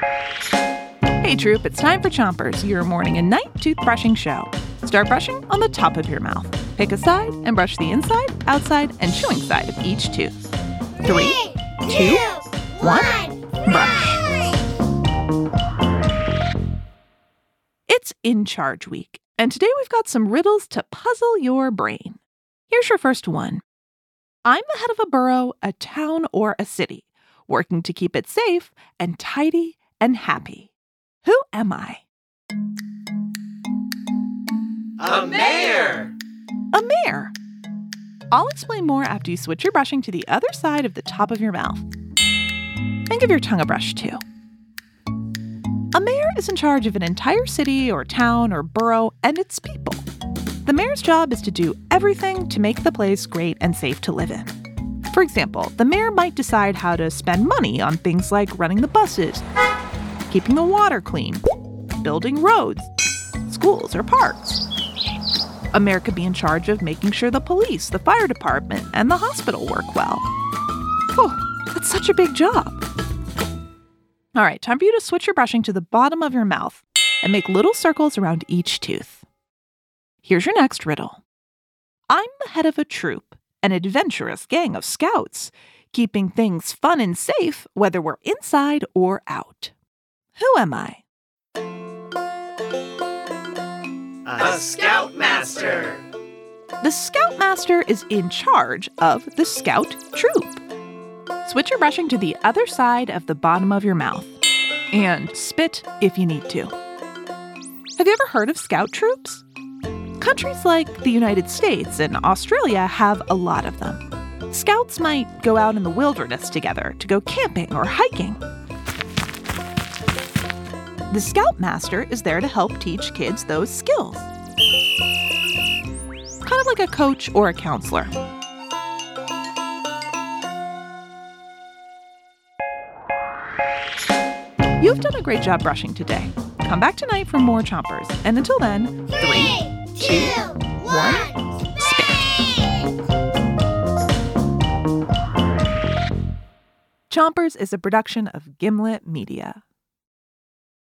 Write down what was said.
Hey, Troop, it's time for Chompers, your morning and night toothbrushing show. Start brushing on the top of your mouth. Pick a side and brush the inside, outside, and chewing side of each tooth. Three, two, one, brush. It's In Charge Week, and today we've got some riddles to puzzle your brain. Here's your first one I'm the head of a borough, a town, or a city, working to keep it safe and tidy and happy. Who am I? A mayor! A mayor. I'll explain more after you switch your brushing to the other side of the top of your mouth. And give your tongue a brush too. A mayor is in charge of an entire city or town or borough and its people. The mayor's job is to do everything to make the place great and safe to live in. For example, the mayor might decide how to spend money on things like running the buses, keeping the water clean, building roads, schools, or parks. America be in charge of making sure the police, the fire department, and the hospital work well. Oh, that's such a big job. All right, time for you to switch your brushing to the bottom of your mouth and make little circles around each tooth. Here's your next riddle I'm the head of a troop, an adventurous gang of scouts, keeping things fun and safe whether we're inside or out. Who am I? A scoutmaster! The Scoutmaster is in charge of the Scout Troop. Switch your brushing to the other side of the bottom of your mouth and spit if you need to. Have you ever heard of Scout troops? Countries like the United States and Australia have a lot of them. Scouts might go out in the wilderness together to go camping or hiking. The Scoutmaster is there to help teach kids those skills. Kind of like a coach or a counselor. You've done a great job brushing today. Come back tonight for more chompers. And until then, three, two, one, spit. Chompers is a production of Gimlet Media.